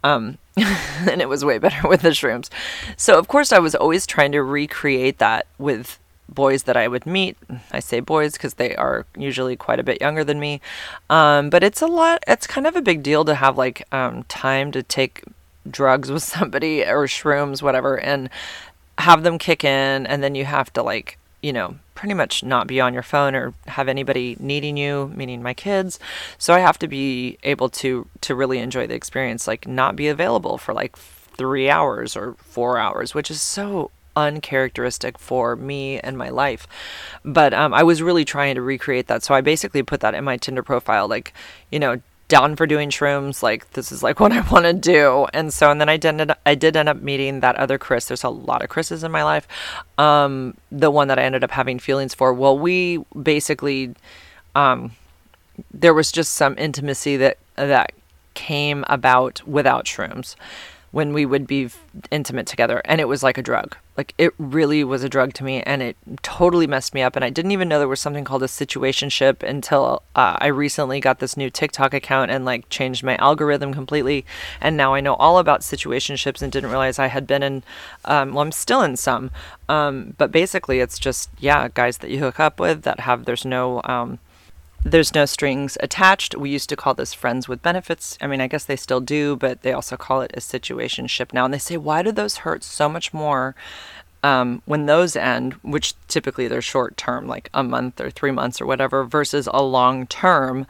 Um, [laughs] and it was way better [laughs] with the shrooms. So, of course, I was always trying to recreate that with boys that I would meet. I say boys because they are usually quite a bit younger than me. Um, but it's a lot, it's kind of a big deal to have like um, time to take drugs with somebody or shrooms, whatever, and have them kick in. And then you have to like, you know, pretty much not be on your phone or have anybody needing you, meaning my kids. So I have to be able to to really enjoy the experience, like not be available for like three hours or four hours, which is so uncharacteristic for me and my life. But um, I was really trying to recreate that. So I basically put that in my Tinder profile, like, you know, down for doing shrooms. Like this is like [laughs] what I want to do. And so, and then I did, I did end up meeting that other Chris. There's a lot of Chris's in my life. Um, the one that I ended up having feelings for. Well, we basically, um, there was just some intimacy that, that came about without shrooms when we would be intimate together and it was like a drug. Like it really was a drug to me and it totally messed me up and i didn't even know there was something called a situationship until uh, i recently got this new tiktok account and like changed my algorithm completely and now i know all about situationships and didn't realize i had been in um, well i'm still in some. Um, but basically it's just yeah guys that you hook up with that have there's no um, there's no strings attached. We used to call this friends with benefits. I mean, I guess they still do, but they also call it a situationship now. And they say, why do those hurt so much more um, when those end, which typically they're short term, like a month or three months or whatever, versus a long term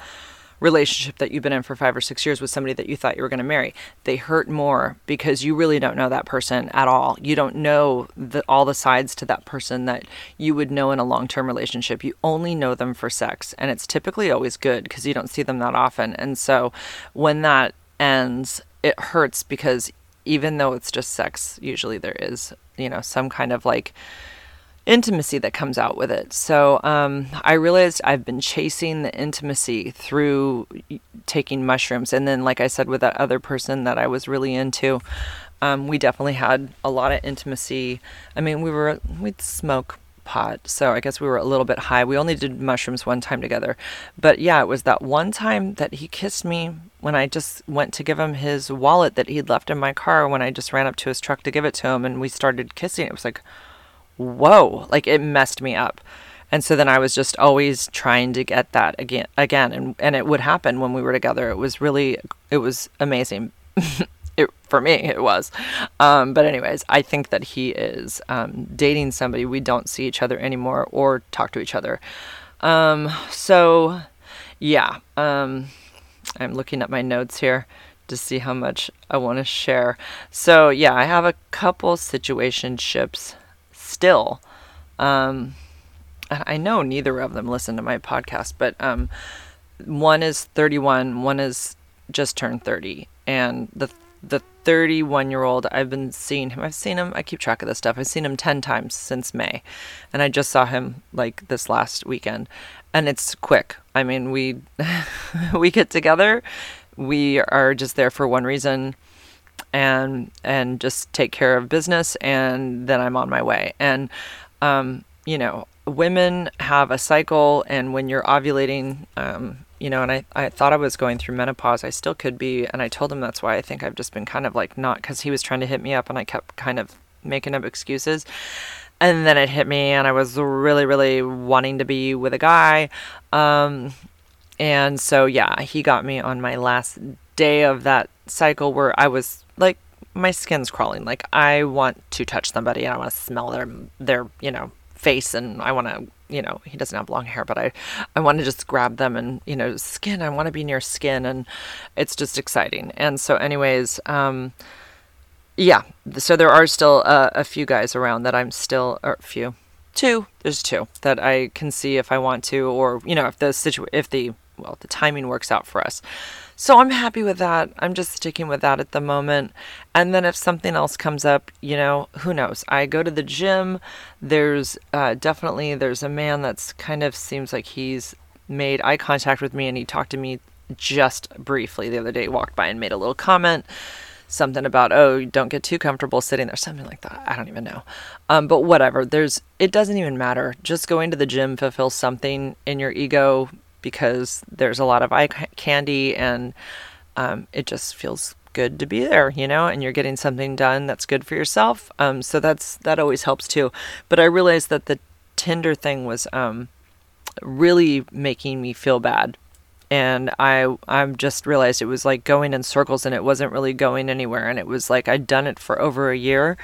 relationship that you've been in for five or six years with somebody that you thought you were going to marry. They hurt more because you really don't know that person at all. You don't know the, all the sides to that person that you would know in a long term relationship. You only know them for sex. And it's typically always good because you don't see them that often. And so when that ends, it hurts because even though it's just sex, usually there is, you know, some kind of like, intimacy that comes out with it. So um, I realized I've been chasing the intimacy through taking mushrooms. And then, like I said, with that other person that I was really into, um, we definitely had a lot of intimacy. I mean, we were, we'd smoke pot. So I guess we were a little bit high. We only did mushrooms one time together. But yeah, it was that one time that he kissed me when I just went to give him his wallet that he'd left in my car when I just ran up to his truck to give it to him and we started kissing. It was like, whoa, like it messed me up. And so then I was just always trying to get that again, again, and and it would happen when we were together. It was really, it was amazing. [laughs] it for me, it was. Um, but anyways, I think that he is um, dating somebody. We don't see each other anymore or talk to each other. Um, so yeah, um, I'm looking at my notes here to see how much I want to share. So yeah, I have a couple situationships still. Um, I know neither of them listen to my podcast, but um, one is 31, one is just turned 30, and the the 31 year old I've been seeing him. I've seen him. I keep track of this stuff. I've seen him 10 times since May, and I just saw him like this last weekend, and it's quick. I mean, we [laughs] we get together, we are just there for one reason and and just take care of business and then I'm on my way. And um, you know, women have a cycle and when you're ovulating um, you know, and I, I thought I was going through menopause. I still could be. And I told him that's why I think I've just been kind of like not because he was trying to hit me up and I kept kind of making up excuses. And then it hit me and I was really, really wanting to be with a guy. Um, and so, yeah, he got me on my last day of that cycle where I was like, my skin's crawling. Like, I want to touch somebody and I want to smell their, their, you know, face and I want to, you know, he doesn't have long hair, but I, I want to just grab them and, you know, skin. I want to be near skin and it's just exciting. And so, anyways, um, yeah, so there are still uh, a few guys around that I'm still, or a few, two, there's two that I can see if I want to, or, you know, if the situ, if the, well, the timing works out for us. So I'm happy with that. I'm just sticking with that at the moment. And then if something else comes up, you know, who knows? I go to the gym. There's uh, definitely there's a man that's kind of seems like he's made eye contact with me and he talked to me just briefly the other day. He Walked by and made a little comment something about oh don't get too comfortable sitting there something like that i don't even know um, but whatever there's it doesn't even matter just going to the gym fulfills something in your ego because there's a lot of eye candy and um, it just feels good to be there, you know, and you're getting something done that's good for yourself. Um, so that's that always helps too. But I realized that the Tinder thing was um, really making me feel bad. And I I just realized it was like going in circles and it wasn't really going anywhere. And it was like I'd done it for over a year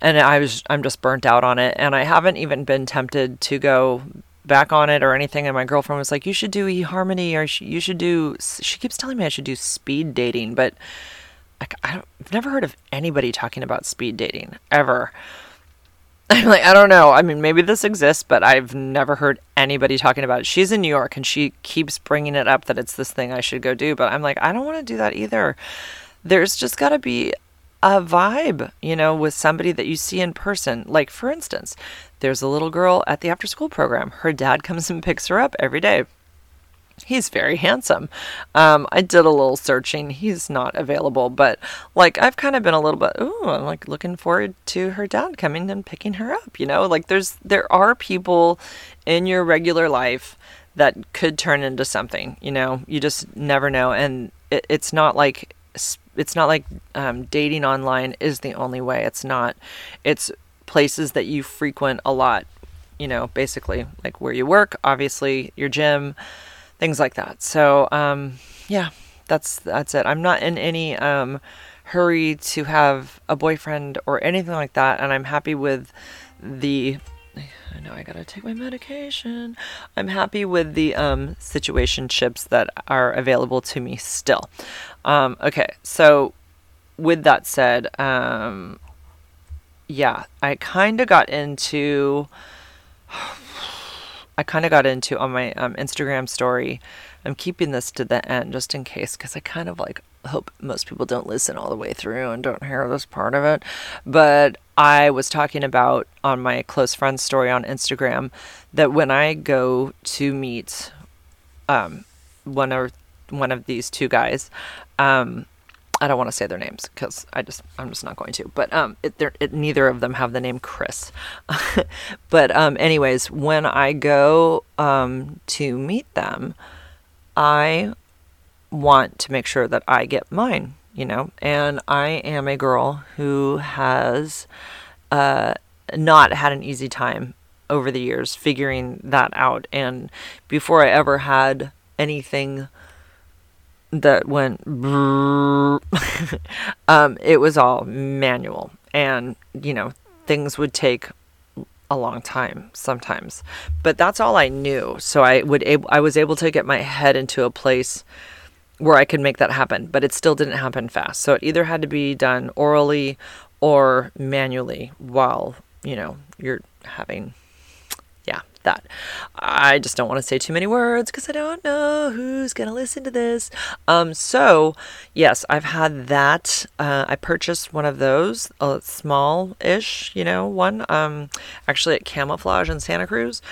and I was I'm just burnt out on it. And I haven't even been tempted to go back on it or anything and my girlfriend was like you should do eharmony or you should do she keeps telling me i should do speed dating but like i've never heard of anybody talking about speed dating ever. [laughs] I'm like i don't know i mean maybe this exists but i've never heard anybody talking about it. She's in new york and she keeps bringing it up that it's this thing i should go do but i'm like i don't want to do that either. There's just got to be a vibe, you know, with somebody that you see in person. Like, for instance, there's a little girl at the after school program. Her dad comes and picks her up every day. He's very handsome. Um, I did a little searching. He's not available, but like I've kind of been a little bit, ooh, I'm like looking forward to her dad coming and picking her up. You know, like there's there are people in your regular life that could turn into something. You know, you just never know, and it, it's not like it's not like um, dating online is the only way. It's not. It's places that you frequent a lot, you know, basically like where you work, obviously your gym, things like that. So, um, yeah, that's that's it. I'm not in any um, hurry to have a boyfriend or anything like that, and I'm happy with the. I know I gotta take my medication. I'm happy with the um, situationships that are available to me still. Um, okay, so with that said, um, yeah, I kind of got into. [sighs] I kind of got into on my um, Instagram story. I'm keeping this to the end just in case, because I kind of like hope most people don't listen all the way through and don't hear this part of it. But I was talking about on my close friends story on Instagram that when I go to meet um, one of one of these two guys, um, I don't want to say their names because I just I'm just not going to. But um, it, it, neither of them have the name Chris. [laughs] but um, anyways, when I go um to meet them, I want to make sure that I get mine. You know, and I am a girl who has uh not had an easy time over the years figuring that out. And before I ever had anything that went [laughs] um, it was all manual and you know things would take a long time sometimes. But that's all I knew. So I would ab- I was able to get my head into a place where I could make that happen, but it still didn't happen fast. So it either had to be done orally or manually while, you know, you're having that. I just don't want to say too many words because I don't know who's going to listen to this. Um, so, yes, I've had that. Uh, I purchased one of those, a small ish, you know, one, um, actually at Camouflage in Santa Cruz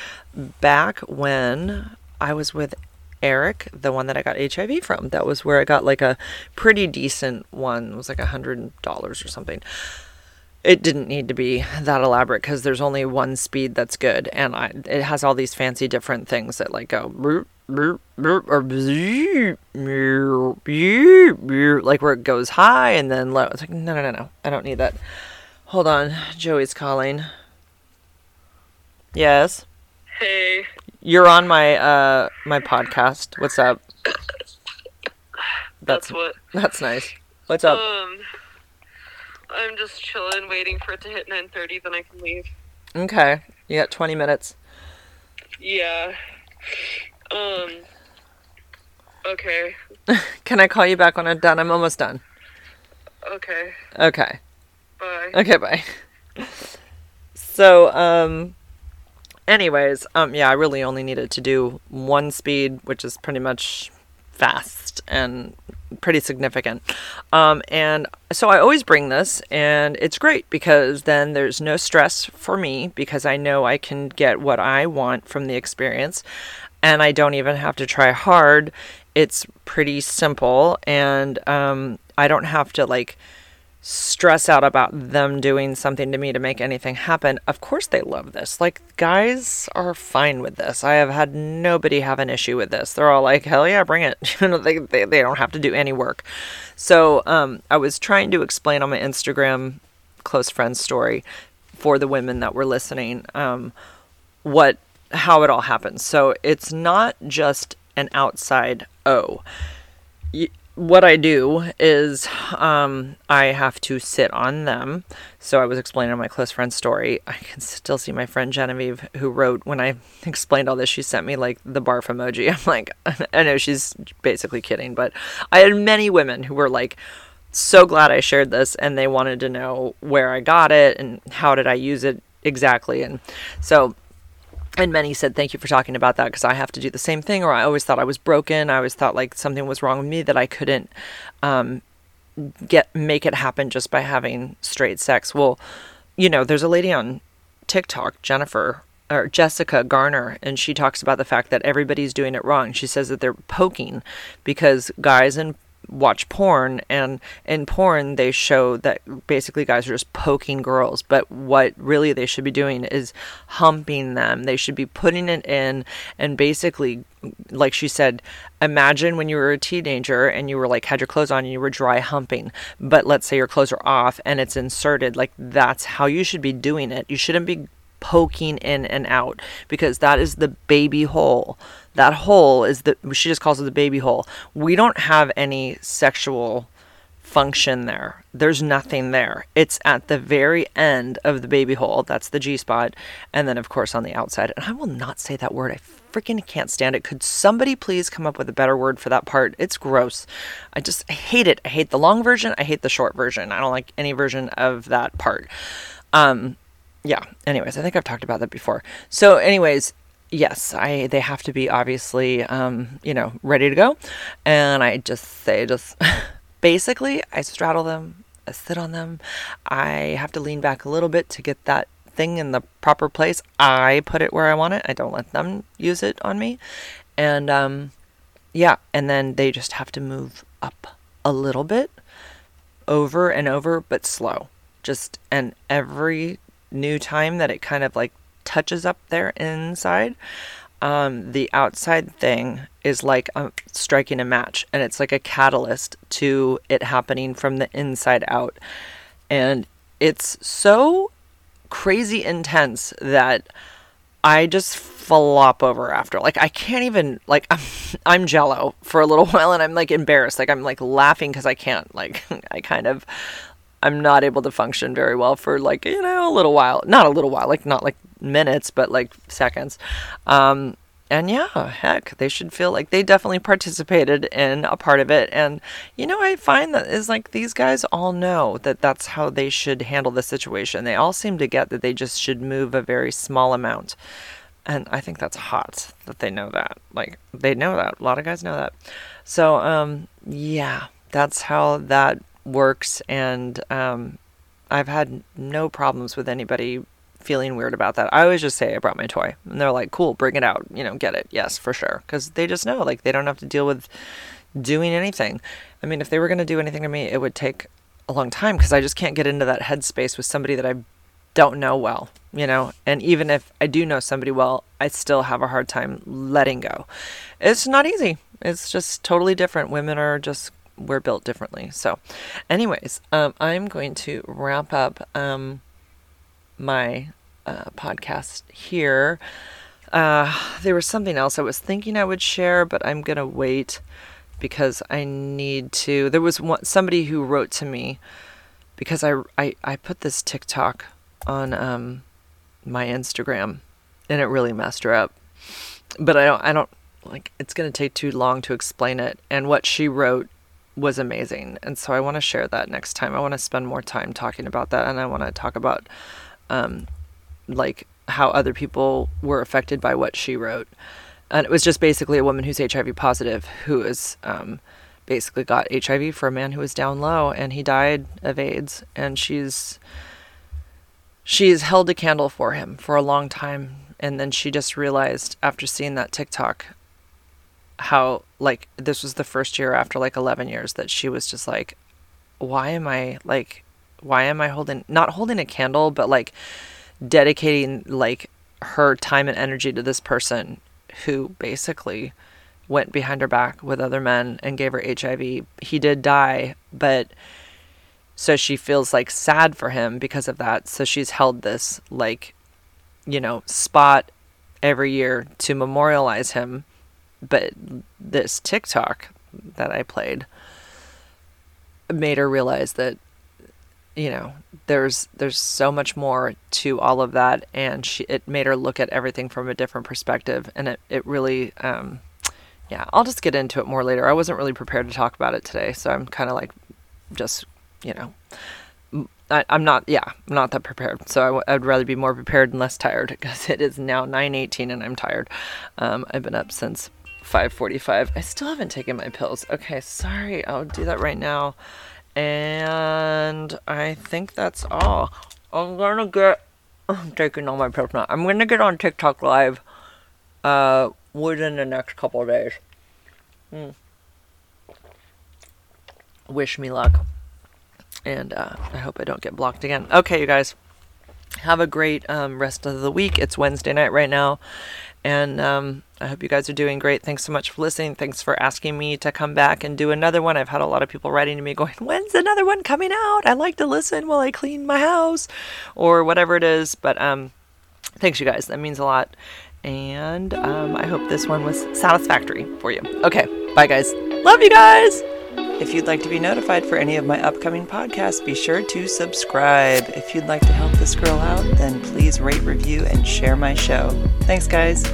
back when I was with Eric, the one that I got HIV from. That was where I got like a pretty decent one. It was like a hundred dollars or something it didn't need to be that elaborate because there's only one speed that's good, and I, it has all these fancy different things that like go or like where it goes high and then low. It's like no, no, no, no. I don't need that. Hold on, Joey's calling. Yes. Hey. You're on my uh my podcast. What's up? [coughs] That's, that's what. That's nice. What's up? Um. I'm just chilling, waiting for it to hit 9:30, then I can leave. Okay, you got 20 minutes. Yeah. Um. Okay. [laughs] can I call you back when I'm done? I'm almost done. Okay. Okay. Bye. Okay, bye. [laughs] So, um, anyways, um, yeah, I really only needed to do one speed, which is pretty much fast and pretty significant. Um, and so I always bring this, and it's great because then there's no stress for me because I know I can get what I want from the experience, and I don't even have to try hard. It's pretty simple, and um, I don't have to like stress out about them doing something to me to make anything happen. Of course, they love this. Like, guys are fine with this. I have had nobody have an issue with this. They're all like, hell yeah, bring it. [laughs] you know, they, they, they don't have to do any work. So, um, I was trying to explain on my Instagram close friend story for the women that were listening um, what how it all happens. So, it's not just an outside O what I do is um, I have to sit on them. So I was explaining my close friend's story. I can still see my friend Genevieve who wrote when I [laughs] explained all this. She sent me like the barf emoji. [laughs] I'm like, [laughs] I know she's basically kidding, but I had many women who were like, so glad I shared this and they wanted to know where I got it and how did I use it exactly. And so and many said thank you for talking about that because i have to do the same thing or i always thought i was broken i always thought like something was wrong with me that i couldn't um, get make it happen just by having straight sex well you know there's a lady on tiktok jennifer or Jessica Garner, and she talks about the fact that everybody's doing it wrong. She says that they're poking because guys and watch porn and in porn they show that basically guys are just poking girls but what really they should be doing is humping them they should be putting it in and basically like she said imagine when you were a teenager and you were like had your clothes on and you were dry humping but let's say your clothes are off and it's inserted like that's how you should be doing it you shouldn't be poking in and out because that is the baby hole. That hole is the she just calls it the baby hole. We don't have any sexual function there. There's nothing there. It's at the very end of the baby hole. That's the G spot. And then, of course, on the outside. And I will not say that word. I freaking can't stand it. Could somebody please come up with a better word for that part? It's gross. I just I hate it. I hate the long version. I hate the short version. I don't like any version of that part. Um, yeah anyways i think i've talked about that before so anyways yes i they have to be obviously um you know ready to go. And i just say just [laughs] basically i straddle them i sit on them. I have to lean back a little bit to get that thing in the proper place. I put it where i want it. I don't let them use it on me. And um yeah and then they just have to move up a little bit over and over but slow. Just and every new time that it kind of like touches up there inside. Um, the outside thing is like a, striking a match, and it's like a catalyst to it happening from the inside out. And it's so crazy intense that I just flop over after. Like I can't even like I'm [laughs] I'm jello for a little [laughs] while and I'm like embarrassed. Like I'm like laughing cuz I can't like [laughs] I kind of I'm not able to function very well for like, you know, a little while. Not a little while, like not like minutes, but like seconds. Um, and yeah, heck, they should feel like they definitely participated in a part of it. And you know, I find that is like these guys all know that that's how they should handle the situation. They all seem to get that they just should move a very small amount. And I think that's hot that they know that. Like they know that. A lot of guys know that. So um yeah, that's how that works and um I've had no problems with anybody feeling weird about that. I always just say I brought my toy, and they're like, "Cool, bring it out. You know, get it. Yes, for sure." Because they just know, like, they don't have to deal with doing anything. I mean, if they were going to do anything to me, it would take a long time because I just can't get into that headspace with somebody that I don't know well, you know. And even if I do know somebody well, I still have a hard time letting go. It's not easy. It's just totally different. Women are just we're built differently. So, anyways, um, I'm going to wrap up. Um, my uh, podcast here. Uh, there was something else I was thinking I would share, but I'm gonna wait because I need to. There was one, somebody who wrote to me because I, I, I put this TikTok on um, my Instagram and it really messed her up. But I don't I don't like it's gonna take too long to explain it. And what she wrote was amazing, and so I want to share that next time. I want to spend more time talking about that, and I want to talk about um, like how other people were affected by what she wrote. And it was just basically a woman who's HIV positive who is um, basically got HIV for a man who was down low and he died of AIDS. And she's she's held a candle for him for a long time. And then she just realized after seeing that TikTok how like this was the first year after like 11 years that she was just like why am I like why am I holding not holding a candle, but like dedicating like her time and energy to this person who basically went behind her back with other men and gave her HIV. He did die, but so she feels like sad for him because of that. So she's held this like you know, spot every year to memorialize him. But this TikTok that I played made her realize that you know there's there's so much more to all of that. And she it made her look at everything from a different perspective. And it, it really um yeah i'll just get into it more later. I wasn't really prepared to talk about it today. So i'm kind of like just you know I, am not yeah i'm not that prepared. So I w- i'd rather be more prepared and less tired [laughs] because it is now 9.18 and i'm tired. Um, i've been up since 5.45 i still haven't taken my pills. Okay sorry. I'll do that right now and I think that's all. I'm gonna get. I'm taking all my pills now. I'm gonna get on TikTok live uh, within the next couple days. Mm. Wish me luck. And uh, I hope I don't get blocked again. Okay, you guys. Have a great um, rest of the week. It's Wednesday night right now. And um, I hope you guys are doing great. Thanks so much for listening. Thanks for asking me to come back and do another one. I've had a lot of people writing to me going, When's another one coming out? I like to listen while I clean my house or whatever it is. But um, thanks, you guys. That means a lot. And um, I hope this one was satisfactory for you. Okay. Bye, guys. Love you guys. If you'd like to be notified for any of my upcoming podcasts, be sure to subscribe. If you'd like to help this girl out, then please rate, review, and share my show. Thanks, guys.